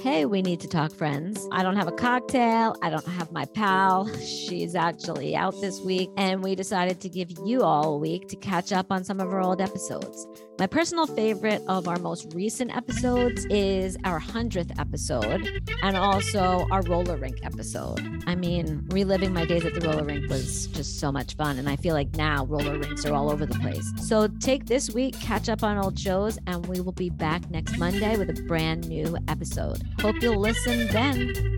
hey, we need to talk, friends. I don't have a cocktail. I don't have my pal. She's actually out this week. And we decided to give you all a week to catch up on some of our old episodes. My personal favorite of our most recent episodes is our 100th episode and also our roller rink episode. I mean, reliving my days at the roller rink was just so much fun. And I feel like now roller rinks are all over the place. So take this week, catch up on old shows, and we will be back next Monday with a brand new episode. Hope you'll listen then.